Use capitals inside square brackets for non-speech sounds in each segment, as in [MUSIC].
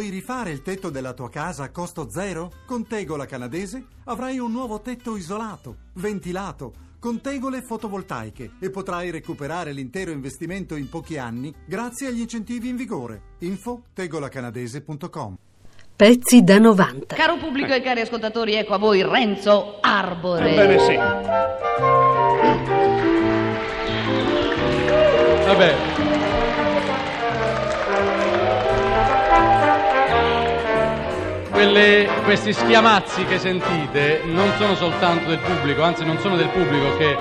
Vuoi rifare il tetto della tua casa a costo zero? Con Tegola Canadese avrai un nuovo tetto isolato, ventilato, con tegole fotovoltaiche e potrai recuperare l'intero investimento in pochi anni grazie agli incentivi in vigore. Info tegolacanadese.com Pezzi da 90. Caro pubblico e cari ascoltatori, ecco a voi Renzo Arbore. Ebbene sì. Vabbè. Questi schiamazzi che sentite non sono soltanto del pubblico, anzi non sono del pubblico che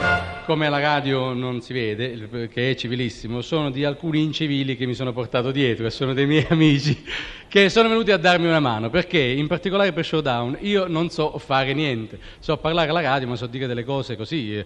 come alla radio non si vede, che è civilissimo, sono di alcuni incivili che mi sono portato dietro e sono dei miei [LAUGHS] amici che sono venuti a darmi una mano, perché in particolare per Showdown io non so fare niente, so parlare alla radio ma so dire delle cose così, eh,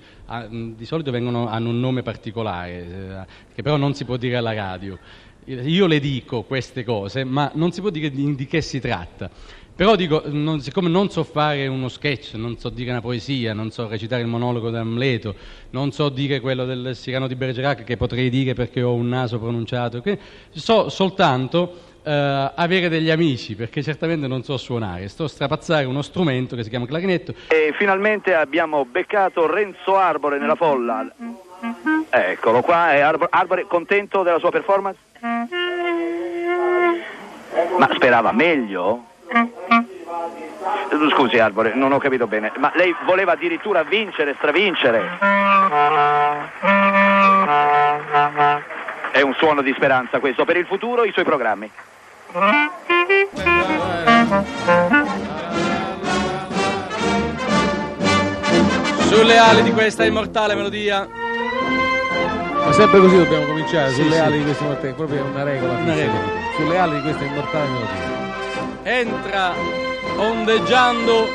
di solito vengono, hanno un nome particolare, eh, che però non si può dire alla radio. Io le dico queste cose, ma non si può dire di, di che si tratta. Però dico, non- siccome non so fare uno sketch, non so dire una poesia, non so recitare il monologo d'Amleto, non so dire quello del Sirano di Bergerac che potrei dire perché ho un naso pronunciato, so soltanto eh, avere degli amici, perché certamente non so suonare, sto a strapazzare uno strumento che si chiama clarinetto E finalmente abbiamo beccato Renzo Arbore nella folla. Eccolo qua, è Arbore, Arbore contento della sua performance? Ma sperava meglio? Scusi Arbore, non ho capito bene, ma lei voleva addirittura vincere, stravincere? È un suono di speranza questo per il futuro, i suoi programmi. sulle ali di questa immortale melodia. Ma sempre così dobbiamo cominciare, Sì, sulle sì. ali di questa immortale, proprio una regola. Una regola. Sulle ali di questa immortale melodia. entra ondeggiando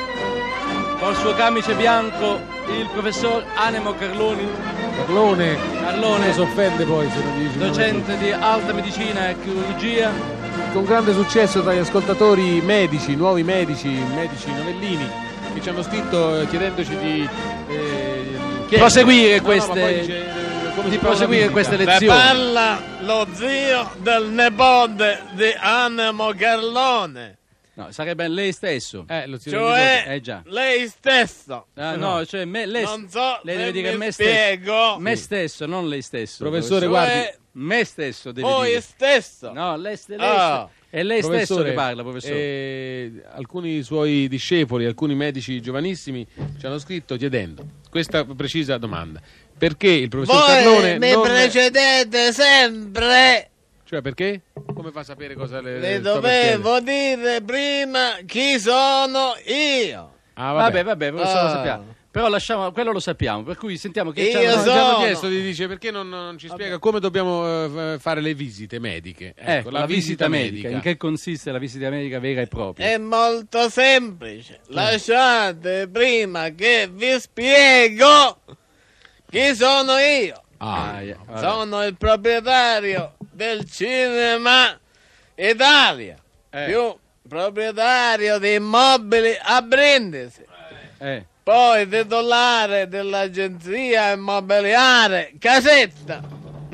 col suo camice bianco il professor Anemo Carloni, Carlone, Carlone, si offende poi se non dici docente di alta medicina e chirurgia. Con grande successo tra gli ascoltatori medici, nuovi medici, medici novellini, che ci hanno scritto eh, chiedendoci di... eh, Proseguire No, no, queste- poi dice, eh, di proseguire queste lezioni. parla lo zio del nepote di Anemo Carlone, No, sarebbe lei stesso. Eh, lo zio cioè. Eh già. lei stesso. Ah, no, cioè me, lei, non so lei se deve dire me spiego. stesso. Me stesso, non lei stesso. Professore, Cioè, guardi, Me stesso deve voi dire. stesso. No, lei, ste- lei ste- è lei stesso Professore, che parla, professore. eh, alcuni suoi discepoli, alcuni medici giovanissimi ci hanno scritto chiedendo questa precisa domanda. Perché il professor Voi Carlone mi non... precedete sempre. Cioè perché? Come fa a sapere cosa le, Le dovevo dire prima chi sono io. Ah, vabbè, vabbè, lo Ah. sappiamo. Però lasciamo, quello lo sappiamo, per cui sentiamo che Io c'hanno- No, ci hanno sono- chiesto di dice perché non, non ci spiega come dobbiamo eh, fare le visite mediche. Ecco, Ecco, la, visita medica. In che consiste la visita medica vera e propria? È molto semplice. Lasciate prima che vi spiego chi sono io. Ah, yeah, vabbè. Sono il proprietario del cinema Italia, Eh. più proprietario di immobili a Brindisi, Eh, poi titolare dell'agenzia immobiliare Casetta,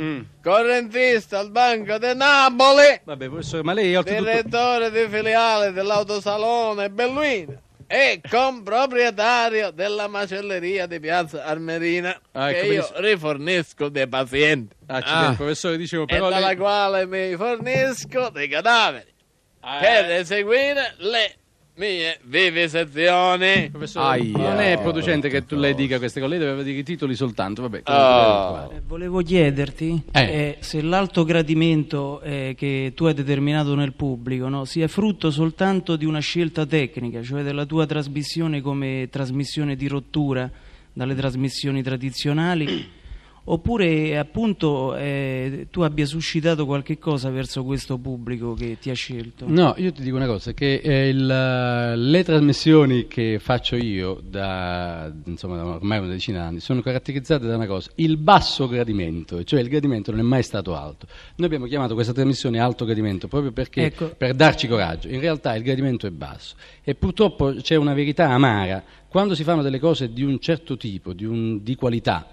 mm. correntista al Banco di Napoli, Vabbè, professore, ma lei oltretutto... direttore di filiale dell'autosalone Belluina e comproprietario della macelleria di Piazza Armerina Ah, ecco, che io rifornisco dei pazienti Accidenti, Ah. professore, dicevo, e però dalla lei... quale mi fornisco dei cadaveri Ah, per eseguire le mie vivisezioni. Professore, Aia. non è producente che tu lei dica queste cose, lei doveva dire i titoli soltanto, vabbè. Eh, Volevo chiederti Eh. eh, se l'alto gradimento eh, che tu hai determinato nel pubblico no, sia frutto soltanto di una scelta tecnica, cioè della tua trasmissione come trasmissione di rottura dalle trasmissioni tradizionali, oppure appunto eh, tu abbia suscitato qualche cosa verso questo pubblico che ti ha scelto. No, io ti dico una cosa, che eh, il- le trasmissioni che faccio io da, insomma, da ormai una decina d'anni sono caratterizzate da una cosa, il basso gradimento, cioè il gradimento non è mai stato alto. Noi abbiamo chiamato questa trasmissione alto gradimento proprio perché, Ecco. per darci coraggio. In realtà il gradimento è basso e purtroppo c'è una verità amara. Quando si fanno delle cose di un certo tipo, di, un- di qualità,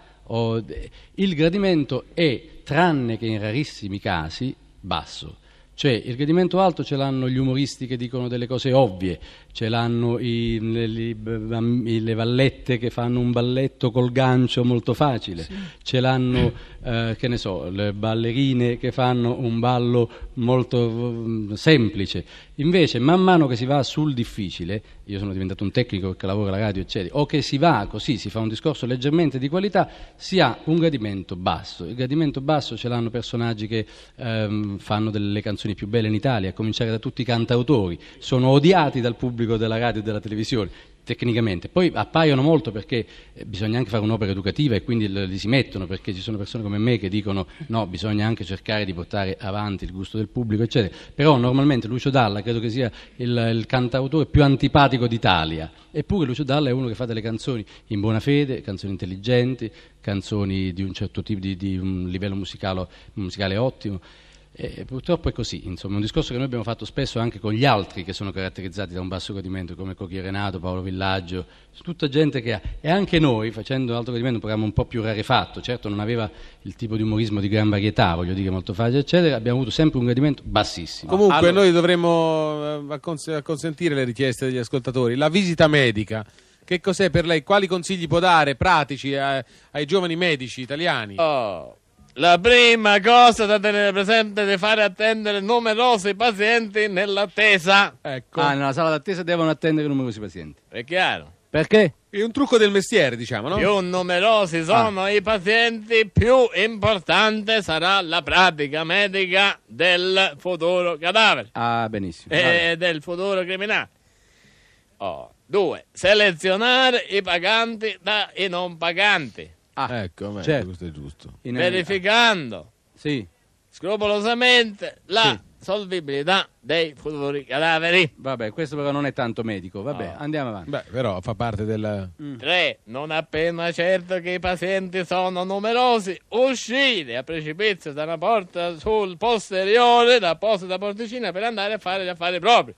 il gradimento è, tranne che in rarissimi casi, basso. Cioè, il gradimento alto ce l'hanno gli umoristi che dicono delle cose ovvie, ce l'hanno i- le, i- le vallette che fanno un balletto col gancio molto facile, ce l'hanno, eh, che ne so, le ballerine che fanno un ballo molto mm, semplice. Invece, man mano che si va sul difficile, io sono diventato un tecnico che lavora alla radio, eccetera, o che si va così, si fa un discorso leggermente di qualità, si ha un gradimento basso. Il gradimento basso ce l'hanno personaggi che ehm, fanno delle canzoni più belle in Italia, a cominciare da tutti i cantautori, sono odiati dal pubblico della radio e della televisione. Tecnicamente, poi appaiono molto perché eh, bisogna anche fare un'opera educativa e quindi li si mettono perché ci sono persone come me che dicono no, bisogna anche cercare di portare avanti il gusto del pubblico, eccetera. Però normalmente Lucio Dalla credo che sia il, il cantautore più antipatico d'Italia. Eppure Lucio Dalla è uno che fa delle canzoni in buona fede, canzoni intelligenti, canzoni di un certo tipo di, di un livello musicale, musicale ottimo. E purtroppo è così, insomma, è un discorso che noi abbiamo fatto spesso anche con gli altri che sono caratterizzati da un basso gradimento, come Cocchi Renato, Paolo Villaggio, tutta gente che ha, e anche noi, facendo Alto Gradimento, un programma un po' più rarefatto, certo non aveva il tipo di umorismo di gran varietà, voglio dire, molto facile, eccetera, abbiamo avuto sempre un gradimento bassissimo. Comunque Allora- noi dovremmo eh, acconsentire le richieste degli ascoltatori. La visita medica, che cos'è per lei? Quali consigli può dare pratici a- ai giovani medici italiani? Oh, la prima cosa da tenere presente è di fare attendere numerosi pazienti nell'attesa. Ecco, Ah, nella sala d'attesa devono attendere numerosi pazienti. È chiaro? Perché? è un trucco del mestiere, diciamo, no? Più numerosi sono i pazienti, più importante sarà la pratica medica del futuro cadavere Ah, benissimo. e del futuro criminale. Oh, due, selezionare i paganti dai non paganti, Ah, Ecco, beh, certo. questo è giusto. in- verificando Sì, scrupolosamente la Sì. solvibilità dei futuri cadaveri. vabbè, questo però non è tanto medico, vabbè, Ah. andiamo avanti. Beh, però fa parte del... 3. Non appena certo che i pazienti sono numerosi, uscire a precipizio da una porta sul posteriore, da apposita porticina per andare a fare gli affari propri.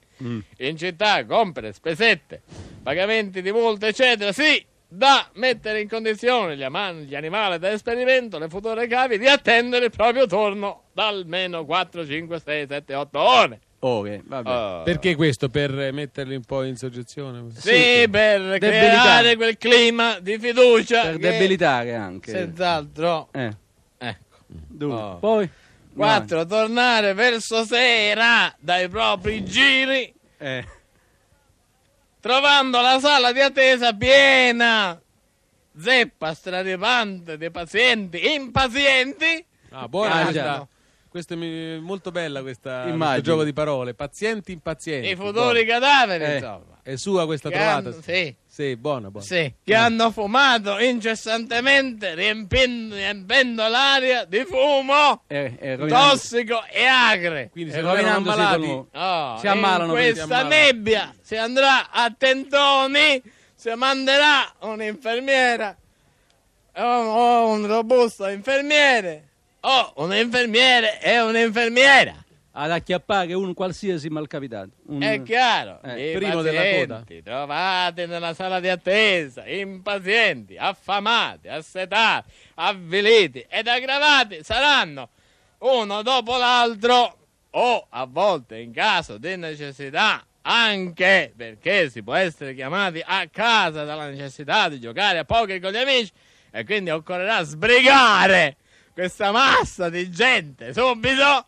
In città, compere, spesette, pagamenti di multe, eccetera, sì, da mettere in condizione gli, ama- gli animali da esperimento, le future cavi, di attendere il proprio turno da almeno 4, 5, 6, 7, 8 ore. Ore, vabbè. Oh. Perché questo? Per metterli un po' in soggezione? Sì, per Debilità. creare quel clima di fiducia. per debilitare anche. Senz'altro. Eh, Ecco. due. Oh. Poi? 4. Tornare verso sera dai propri giri, Eh, trovando la sala di attesa piena, zeppa straripante di pazienti impazienti. Ah, buona questa. mi- molto bella questa questo gioco di parole. Pazienti impazienti. I futuri cadaveri, Eh. insomma. È sua questa Che trovata? hanno- sì. Sì, buona, buona. Sì, che hanno fumato incessantemente, riempendo, riempendo l'aria di fumo eh, eh, tossico e acre. Quindi eh, se non erano Oh, Si ammalano, in si questa ammalano. nebbia si andrà a tentoni, si manderà un'infermiera o, o un robusto infermiere o un infermiere e un'infermiera. Ad acchiappare un qualsiasi malcapitato. Un- È chiaro, Eh, primo della pazienti trovati nella sala di attesa, impazienti, affamati, assetati, avviliti ed aggravati saranno uno dopo l'altro o a volte in caso di necessità anche perché si può essere chiamati a casa dalla necessità di giocare a poker con gli amici e quindi occorrerà sbrigare questa massa di gente subito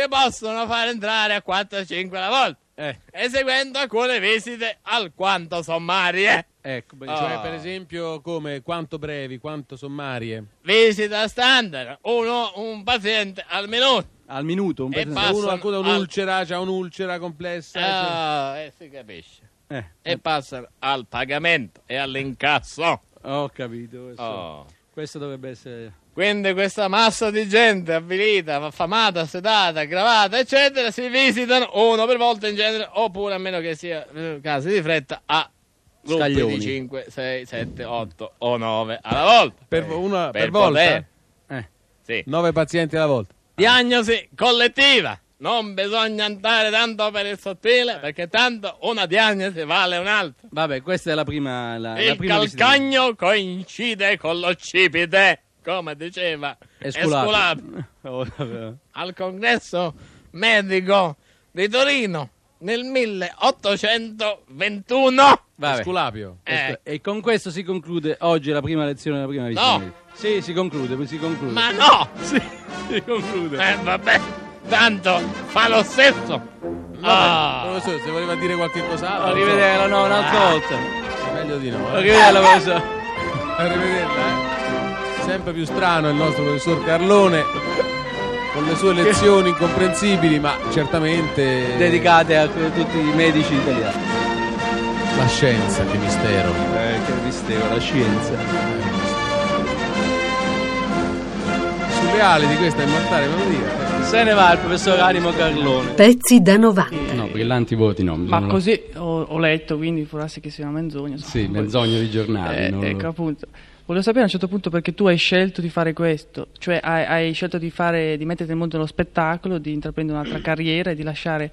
si possono far entrare a 4-5 alla volta Eh, eseguendo alcune visite alquanto sommarie ecco, benissimo. Cioè, Ah. per esempio, come quanto brevi, quanto sommarie. visita standard uno un paziente al minuto al minuto un E paziente-. Se uno ha ancora al- un'ulcera, c'ha un'ulcera complessa. Ah, eh, si capisce Eh, e passano al pagamento e all'incasso ho capito. Questo, Oh. questo dovrebbe essere. Quindi questa massa di gente avvilita, affamata, sedata, aggravata, eccetera, si visitano uno per volta in genere, oppure a meno che sia eh, casi di fretta, a gruppi Scaglioni. di 5, 6, 7, 8 o 9 alla volta. Per, una, per, Per volta? Eh, Sì. Nove pazienti alla volta. Diagnosi collettiva. Non bisogna andare tanto per il sottile, perché tanto una diagnosi vale un'altra. vabbè, questa è la prima. La, la Il prima visita. calcagno coincide con l'occipite, come diceva Esculapi. Esculapi. [LAUGHS] Oh, vabbè. Al congresso medico di Torino nel 1821. Vabbè. Esculapio. Eh. E con questo si conclude oggi la prima lezione della prima visita. No. Sì, si conclude, si conclude. Ma no! [LAUGHS] Sì, si conclude. Eh, vabbè, tanto fa lo stesso. Ah. Professore, se voleva dire qualche cos'altro. non so. Arrivederla, no, un'altra volta. È meglio di no. eh. Arrivederla, professore. Arrivederla, eh. Sempre più strano il nostro professor Carlone con le sue lezioni incomprensibili, ma certamente Dedicate a tutti i medici italiani. la scienza, che mistero. Eh, che mistero, la scienza. Sulle ali di questa immortale melodia. Se ne va il professor Animo Carlone. Pezzi da 90. Brillanti voti no. Ma non lo- così ho, ho letto, quindi può darsi che sia una menzogna. insomma. Sì, menzogna di giornali. Eh, non ecco appunto. Volevo sapere a un certo punto perché tu hai scelto di fare questo, cioè hai, hai scelto di, fare, di metterti nel mondo dello spettacolo, di intraprendere un'altra [CLEARS THROAT] carriera e di lasciare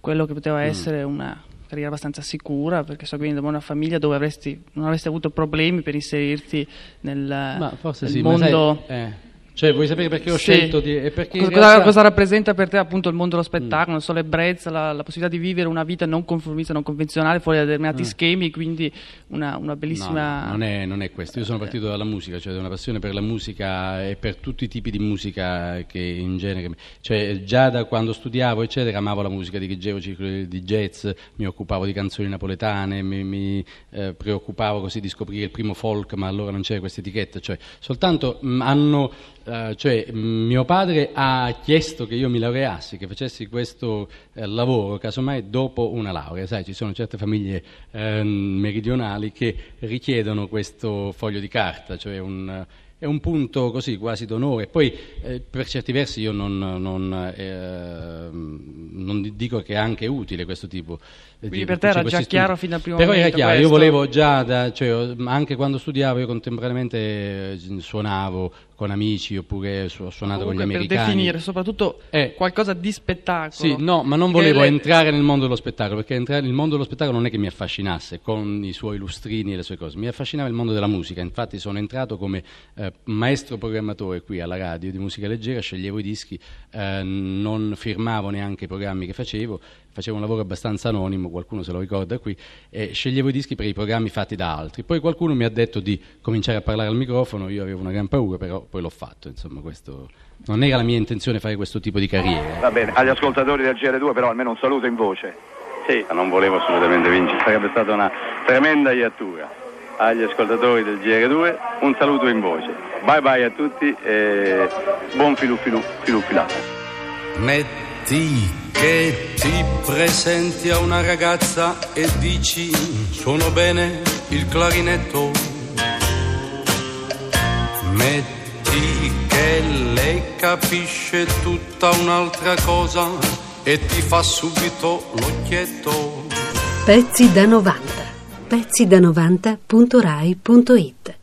quello che Mm. poteva essere una carriera abbastanza sicura, perché so che vieni da una famiglia dove avresti, non avresti avuto problemi per inserirti nel, Ma forse nel sì, mondo... sai, eh, Cioè, vuoi sapere perché ho Sì. scelto di... e perché Cosa, realtà- cosa rappresenta per te appunto il mondo dello spettacolo, non so, l'ebbrezza, la, la possibilità di vivere una vita non conformista, non convenzionale, fuori da determinati schemi, quindi una, una bellissima... No, no, non, è, non è questo. Io sono partito dalla musica, cioè da una passione per la musica e per tutti i tipi di musica che in genere. Cioè, già da quando studiavo, eccetera, amavo la musica, dirigevo circoli di jazz, mi occupavo di canzoni napoletane, mi, mi, eh, preoccupavo così di scoprire il primo folk, ma allora non c'era questa etichetta. Cioè, soltanto mh, hanno. Eh, cioè, mio padre ha chiesto che io mi laureassi, che facessi questo eh, lavoro, casomai dopo una laurea. Sai, ci sono certe famiglie ehm, meridionali che richiedono questo foglio di carta, cioè un, è un punto così quasi d'onore. Poi eh, per certi versi io non, non, ehm, non dico che è anche utile questo tipo di Quindi per te cioè era questi già chiaro fin dal primo Però era momento chiaro, io questo? volevo già, da- cioè, anche quando studiavo, io contemporaneamente eh, suonavo con amici oppure su- ho suonato con gli Comunque, per americani. definire soprattutto Eh. qualcosa di spettacolo. Sì, no, ma non volevo le- entrare nel mondo dello spettacolo, perché entrare nel mondo dello spettacolo non è che mi affascinasse con i suoi lustrini e le sue cose, mi affascinava il mondo della musica, infatti sono entrato come eh, maestro programmatore qui alla radio di musica leggera, sceglievo i dischi, eh, non firmavo neanche i programmi che facevo, facevo un lavoro abbastanza anonimo, qualcuno se lo ricorda qui, e sceglievo i dischi per i programmi fatti da altri. Poi qualcuno mi ha detto di cominciare a parlare al microfono, io avevo una gran paura, però poi l'ho fatto, insomma, questo non era la mia intenzione fare questo tipo di carriera. Va bene, agli ascoltatori del GR2 però almeno un saluto in voce. Sì, non volevo assolutamente vincere, sarebbe stata una tremenda iattura. Agli ascoltatori del GR2 un saluto in voce. Bye bye a tutti e buon filu filu filu filato. Metti che ti presenti a una ragazza e dici suono bene il clarinetto. Metti che lei capisce tutta un'altra cosa e ti fa subito l'occhietto. Pezzi da 90. Pezzi da 90.rai.it